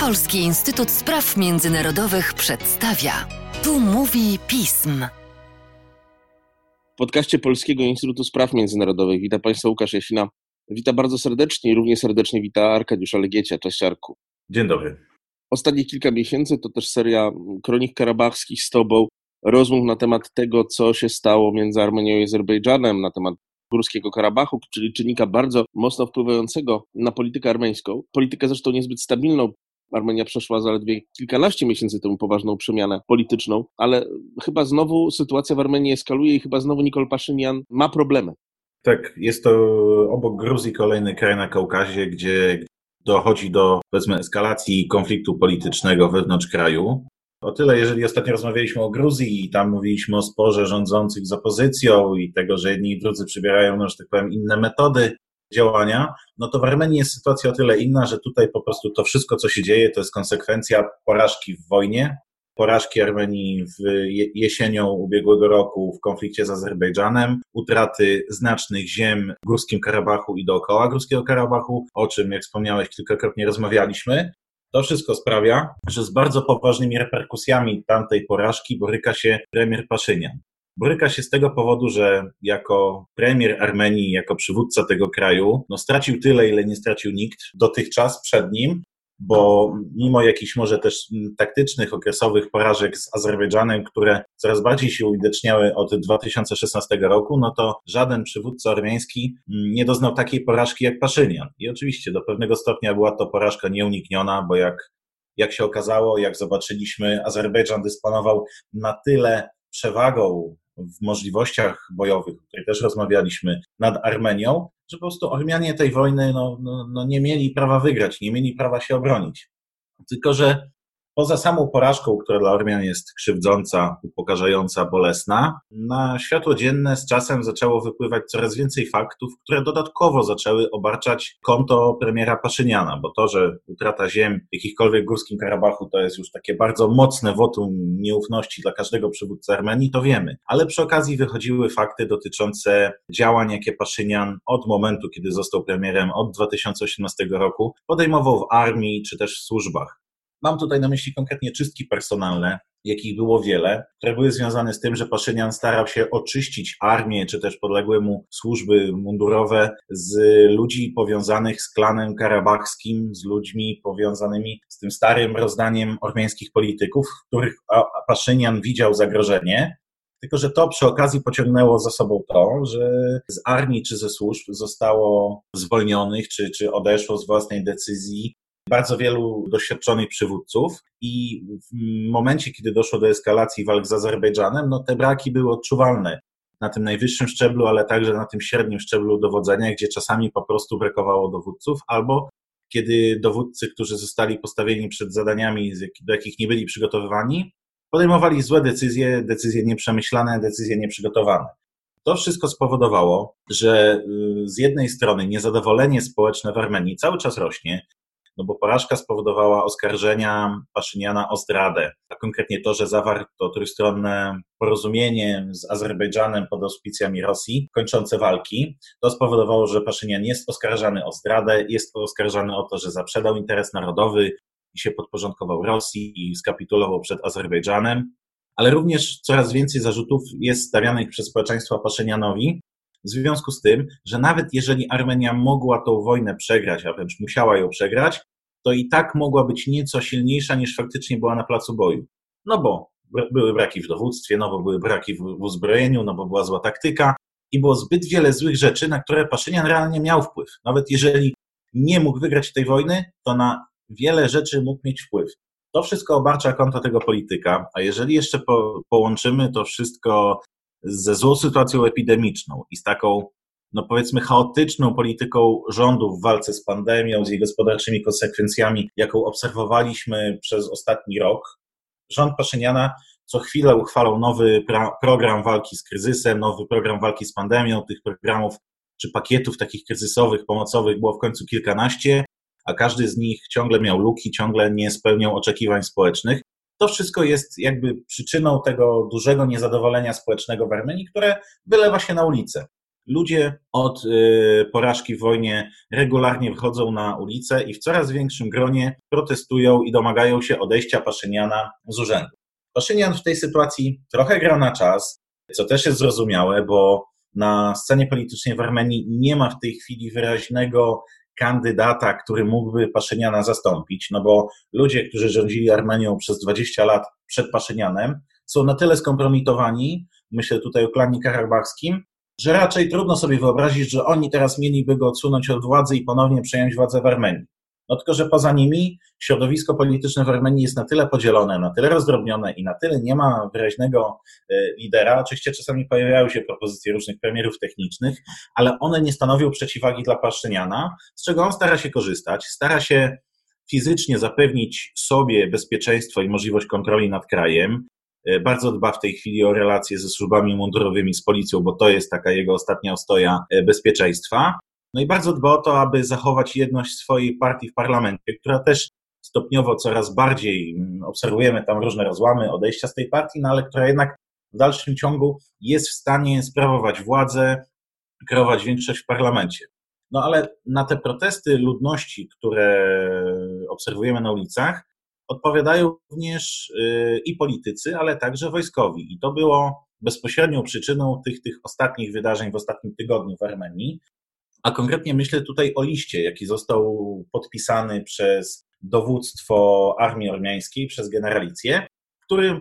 Polski Instytut Spraw Międzynarodowych przedstawia. Tu mówi pism. W podcaście Polskiego Instytutu Spraw Międzynarodowych witam Państwa Łukasz Jasina. Witam bardzo serdecznie i równie serdecznie wita Arkadiusza Legiecia. Cześć Arku. Dzień dobry. Ostatnie kilka miesięcy to też seria kronik karabachskich z Tobą, rozmów na temat tego, co się stało między Armenią i Azerbejdżanem, na temat Górskiego Karabachu, czyli czynnika bardzo mocno wpływającego na politykę armeńską. Politykę zresztą niezbyt stabilną. Armenia przeszła zaledwie kilkanaście miesięcy temu poważną przemianę polityczną, ale chyba znowu sytuacja w Armenii eskaluje i chyba znowu Nikol Paszynian ma problemy. Tak, jest to obok Gruzji kolejny kraj na Kaukazie, gdzie dochodzi do powiedzmy eskalacji konfliktu politycznego wewnątrz kraju. O tyle, jeżeli ostatnio rozmawialiśmy o Gruzji i tam mówiliśmy o sporze rządzących z opozycją i tego, że jedni i drudzy przybierają, no, że tak powiem, inne metody działania, no to w Armenii jest sytuacja o tyle inna, że tutaj po prostu to wszystko, co się dzieje, to jest konsekwencja porażki w wojnie, porażki Armenii w jesienią ubiegłego roku w konflikcie z Azerbejdżanem, utraty znacznych ziem w Górskim Karabachu i dookoła Górskiego Karabachu, o czym, jak wspomniałeś, kilkakrotnie rozmawialiśmy. To wszystko sprawia, że z bardzo poważnymi reperkusjami tamtej porażki boryka się premier Paszynian. Boryka się z tego powodu, że jako premier Armenii, jako przywódca tego kraju, no stracił tyle, ile nie stracił nikt dotychczas przed nim, bo mimo jakichś może też taktycznych, okresowych porażek z Azerbejdżanem, które coraz bardziej się uwidaczniały od 2016 roku, no to żaden przywódca armeński nie doznał takiej porażki jak Paszynian. I oczywiście do pewnego stopnia była to porażka nieunikniona, bo jak, jak się okazało, jak zobaczyliśmy, Azerbejdżan dysponował na tyle przewagą w możliwościach bojowych, o których też rozmawialiśmy, nad Armenią, że po prostu Ormianie tej wojny no, no, no nie mieli prawa wygrać, nie mieli prawa się obronić. Tylko, że Poza samą porażką, która dla Ormian jest krzywdząca, upokarzająca, bolesna, na światło dzienne z czasem zaczęło wypływać coraz więcej faktów, które dodatkowo zaczęły obarczać konto premiera Paszyniana, bo to, że utrata ziem w jakichkolwiek górskim Karabachu to jest już takie bardzo mocne wotum nieufności dla każdego przywódcy Armenii, to wiemy. Ale przy okazji wychodziły fakty dotyczące działań, jakie Paszynian od momentu, kiedy został premierem, od 2018 roku, podejmował w armii czy też w służbach. Mam tutaj na myśli konkretnie czystki personalne, jakich było wiele, które były związane z tym, że Paszynian starał się oczyścić armię, czy też podległe mu służby mundurowe z ludzi powiązanych z klanem karabachskim, z ludźmi powiązanymi z tym starym rozdaniem ormiańskich polityków, w których Paszynian widział zagrożenie. Tylko, że to przy okazji pociągnęło za sobą to, że z armii czy ze służb zostało zwolnionych, czy, czy odeszło z własnej decyzji bardzo wielu doświadczonych przywódców i w momencie, kiedy doszło do eskalacji walk z Azerbejdżanem, no te braki były odczuwalne na tym najwyższym szczeblu, ale także na tym średnim szczeblu dowodzenia, gdzie czasami po prostu brakowało dowódców, albo kiedy dowódcy, którzy zostali postawieni przed zadaniami, do jakich nie byli przygotowywani, podejmowali złe decyzje, decyzje nieprzemyślane, decyzje nieprzygotowane. To wszystko spowodowało, że y, z jednej strony niezadowolenie społeczne w Armenii cały czas rośnie, no bo porażka spowodowała oskarżenia Paszyniana o zdradę, a konkretnie to, że zawarł to trójstronne porozumienie z Azerbejdżanem pod auspicjami Rosji, kończące walki. To spowodowało, że Paszynian jest oskarżany o zdradę, jest oskarżany o to, że zaprzedał interes narodowy i się podporządkował Rosji i skapitulował przed Azerbejdżanem. Ale również coraz więcej zarzutów jest stawianych przez społeczeństwo Paszynianowi, w związku z tym, że nawet jeżeli Armenia mogła tą wojnę przegrać, a wręcz musiała ją przegrać, to i tak mogła być nieco silniejsza niż faktycznie była na placu boju. No bo były braki w dowództwie, no bo były braki w, uzbrojeniu, no bo była zła taktyka i było zbyt wiele złych rzeczy, na które Paszynian realnie miał wpływ. Nawet jeżeli nie mógł wygrać tej wojny, to na wiele rzeczy mógł mieć wpływ. To wszystko obarcza konto tego polityka, a jeżeli jeszcze po, połączymy to wszystko ze złą sytuacją epidemiczną i z taką, no powiedzmy, chaotyczną polityką rządu w walce z pandemią, z jej gospodarczymi konsekwencjami, jaką obserwowaliśmy przez ostatni rok, rząd Paszyniana co chwilę uchwalał nowy program walki z kryzysem, nowy program walki z pandemią. Tych programów czy pakietów takich kryzysowych, pomocowych było w końcu kilkanaście, a każdy z nich ciągle miał luki, ciągle nie spełniał oczekiwań społecznych. To wszystko jest jakby przyczyną tego dużego niezadowolenia społecznego w Armenii, które wylewa się na ulicę. Ludzie od y, porażki w wojnie regularnie wychodzą na ulicę i w coraz większym gronie protestują i domagają się odejścia Paszyniana z urzędu. Paszynian w tej sytuacji trochę gra na czas, co też jest zrozumiałe, bo na scenie politycznej w Armenii nie ma w tej chwili wyraźnego kandydata, który mógłby Paszyniana zastąpić, no bo ludzie, którzy rządzili Armenią przez 20 lat przed Paszynianem, są na tyle skompromitowani, myślę tutaj o klanie karabachskim, że raczej trudno sobie wyobrazić, że oni teraz mieliby go odsunąć od władzy i ponownie przejąć władzę w Armenii. No tylko, że poza nimi środowisko polityczne w Armenii jest na tyle podzielone, na tyle rozdrobnione i na tyle nie ma wyraźnego e, lidera. Oczywiście czasami pojawiają się propozycje różnych premierów technicznych, ale one nie stanowią przeciwwagi dla Paszczyniana, z czego on stara się korzystać, stara się fizycznie zapewnić sobie bezpieczeństwo i możliwość kontroli nad krajem. E, bardzo dba w tej chwili o relacje ze służbami mundurowymi, z policją, bo to jest taka jego ostatnia ostoja e, bezpieczeństwa. No i bardzo dba o to, aby zachować jedność swojej partii w parlamencie, która też stopniowo coraz bardziej mm, obserwujemy tam różne rozłamy, odejścia z tej partii, no ale która jednak w dalszym ciągu jest w stanie sprawować władzę, kreować większość w parlamencie. No ale na te protesty ludności, które obserwujemy na ulicach, odpowiadają również y, i politycy, ale także wojskowi. I to było bezpośrednią przyczyną tych, tych ostatnich wydarzeń w ostatnim tygodniu w Armenii. A konkretnie myślę tutaj o liście, jaki został podpisany przez dowództwo armii ormiańskiej, przez generalicję,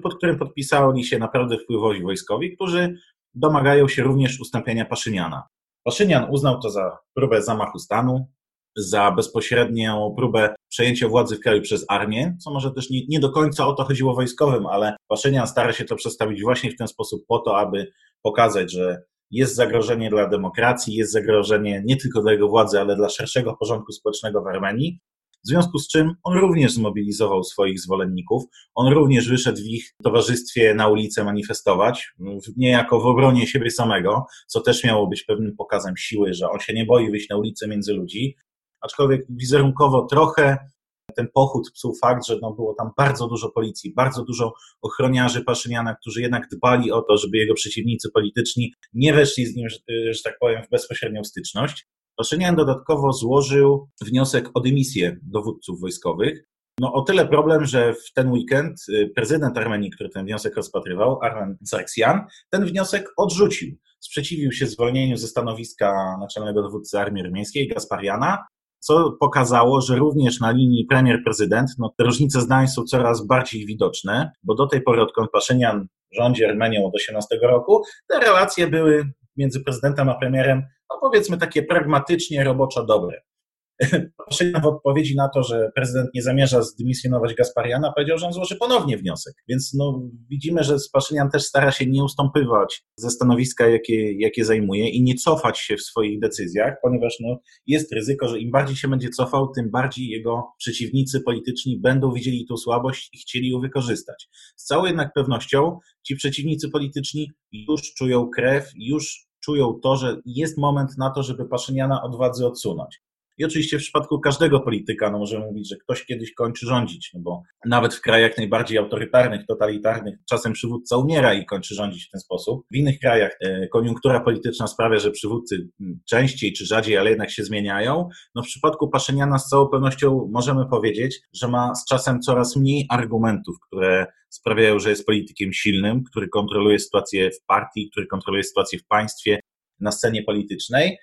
pod którym podpisali się naprawdę wpływowi wojskowi, którzy domagają się również ustąpienia Paszyniana. Paszynian uznał to za próbę zamachu stanu, za bezpośrednią próbę przejęcia władzy w kraju przez armię, co może też nie, nie do końca o to chodziło wojskowym, ale Paszynian stara się to przedstawić właśnie w ten sposób po to, aby pokazać, że jest zagrożenie dla demokracji, jest zagrożenie nie tylko dla jego władzy, ale dla szerszego porządku społecznego w Armenii. W związku z czym on również zmobilizował swoich zwolenników, on również wyszedł w ich towarzystwie na ulicę manifestować, niejako w obronie siebie samego, co też miało być pewnym pokazem siły, że on się nie boi wyjść na ulicę między ludzi, aczkolwiek wizerunkowo trochę ten pochód psuł fakt, że no było tam bardzo dużo policji, bardzo dużo ochroniarzy Paszyniana, którzy jednak dbali o to, żeby jego przeciwnicy polityczni nie weszli z nim, że, że tak powiem, w bezpośrednią styczność. Paszynian dodatkowo złożył wniosek o dymisję dowódców wojskowych. No o tyle problem, że w ten weekend y, prezydent Armenii, który ten wniosek rozpatrywał, Armen Sargsyan, ten wniosek odrzucił. Sprzeciwił się zwolnieniu ze stanowiska naczelnego dowódcy armii armeńskiej Gaspariana co pokazało, że również na linii premier-prezydent no, te różnice zdań są coraz bardziej widoczne, bo do tej pory, odkąd Paszynian rządzi Armenią od 18 roku, te relacje były między prezydentem a premierem, no powiedzmy takie pragmatycznie roboczo dobre. Paszynian w odpowiedzi na to, że prezydent nie zamierza zdymisjonować Gaspariana, powiedział, że on złoży ponownie wniosek. Więc no, widzimy, że Paszynian też stara się nie ustąpywać ze stanowiska, jakie, jakie zajmuje i nie cofać się w swoich decyzjach, ponieważ no, jest ryzyko, że im bardziej się będzie cofał, tym bardziej jego przeciwnicy polityczni będą widzieli tą słabość i chcieli ją wykorzystać. Z całą jednak pewnością ci przeciwnicy polityczni już czują krew, już czują to, że jest moment na to, żeby Paszyniana od władzy odsunąć. I oczywiście w przypadku każdego polityka no możemy mówić, że ktoś kiedyś kończy rządzić, no bo nawet w krajach najbardziej autorytarnych, totalitarnych czasem przywódca umiera i kończy rządzić w ten sposób. W innych krajach e, koniunktura polityczna sprawia, że przywódcy częściej czy rzadziej, ale jednak się zmieniają. No w przypadku Paszyniana z całą pewnością możemy powiedzieć, że ma z czasem coraz mniej argumentów, które sprawiają, że jest politykiem silnym, który kontroluje sytuację w partii, który kontroluje sytuację w państwie, na scenie politycznej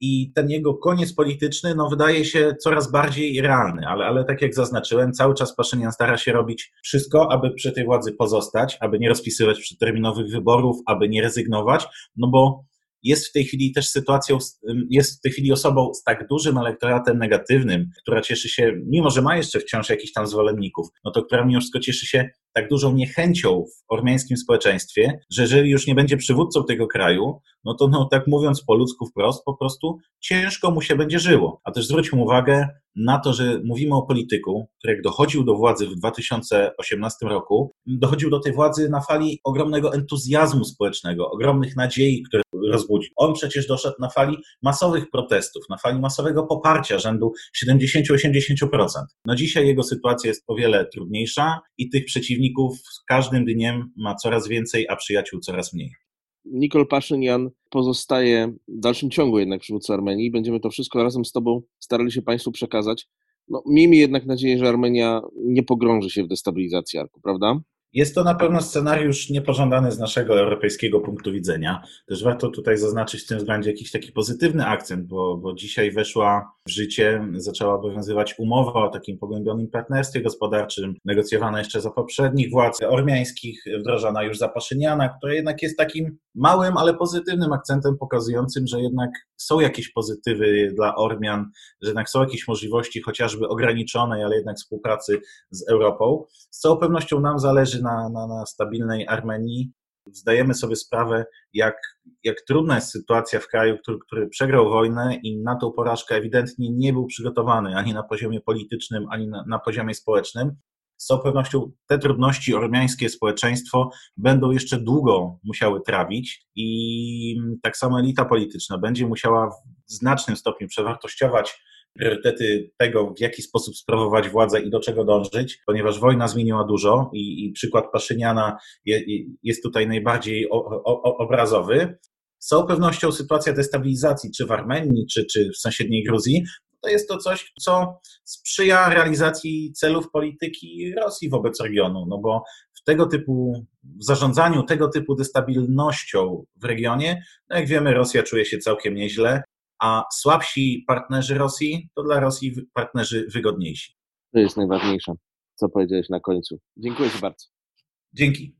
i ten jego koniec polityczny no, wydaje się coraz bardziej realny, ale, ale tak jak zaznaczyłem, cały czas Paszynian stara się robić wszystko, aby przy tej władzy pozostać, aby nie rozpisywać przedterminowych wyborów, aby nie rezygnować, no bo jest w tej chwili też sytuacją, jest w tej chwili osobą z tak dużym elektoratem negatywnym, która cieszy się, mimo że ma jeszcze wciąż jakichś tam zwolenników, no to która mimo wszystko cieszy się tak dużą niechęcią w ormiańskim społeczeństwie, że jeżeli już nie będzie przywódcą tego kraju, no to no, tak mówiąc po ludzku wprost, po prostu ciężko mu się będzie żyło. A też zwróćmy uwagę na to, że mówimy o polityku, który jak dochodził do władzy w 2018 roku, dochodził do tej władzy na fali ogromnego entuzjazmu społecznego, ogromnych nadziei, które rozbudził. On przecież doszedł na fali masowych protestów, na fali masowego poparcia rzędu 70-80%. No dzisiaj jego sytuacja jest o wiele trudniejsza i tych przeciwników z każdym dniem ma coraz więcej, a przyjaciół coraz mniej. Nikol Paszynian pozostaje w dalszym ciągu jednak przywódcą Armenii. Będziemy to wszystko razem z Tobą starali się Państwu przekazać. No, miejmy jednak nadzieję, że Armenia nie pogrąży się w destabilizacji Arku, prawda? Jest to na pewno scenariusz niepożądany z naszego europejskiego punktu widzenia. Też warto tutaj zaznaczyć w tym względzie jakiś taki pozytywny akcent, bo, bo dzisiaj weszła w życie, zaczęła obowiązywać umowa o takim pogłębionym partnerstwie gospodarczym, negocjowana jeszcze za poprzednich władz ormiańskich, wdrożona już za Paszyniana, która jednak jest takim małym, ale pozytywnym akcentem pokazującym, że jednak są jakieś pozytywy dla Ormian, że jednak są jakieś możliwości, chociażby ograniczonej, ale jednak współpracy z Europą. Z całą pewnością nam zależy na, na, na stabilnej Armenii. Zdajemy sobie sprawę, jak, jak trudna jest sytuacja w kraju, który, który przegrał wojnę i na tą porażkę ewidentnie nie był przygotowany ani na poziomie politycznym, ani na, na poziomie społecznym. Z całą pewnością te trudności ormiańskie społeczeństwo będą jeszcze długo musiały trawić i tak samo elita polityczna będzie musiała w znacznym stopniu przewartościować priorytety tego, w jaki sposób sprawować władzę i do czego dążyć, ponieważ wojna zmieniła dużo i, i przykład Paszyniana je, jest tutaj najbardziej o, o, obrazowy. Z całą pewnością sytuacja destabilizacji, czy w Armenii, czy, czy w sąsiedniej Gruzji, to jest to coś, co sprzyja realizacji celów polityki Rosji wobec regionu, no bo w tego typu w zarządzaniu tego typu destabilnością w regionie, no jak wiemy, Rosja czuje się całkiem nieźle a słabsi partnerzy Rosji to dla Rosji partnerzy wygodniejsi. To jest najważniejsze, co powiedziałeś na końcu. Dziękuję Ci bardzo. Dzięki.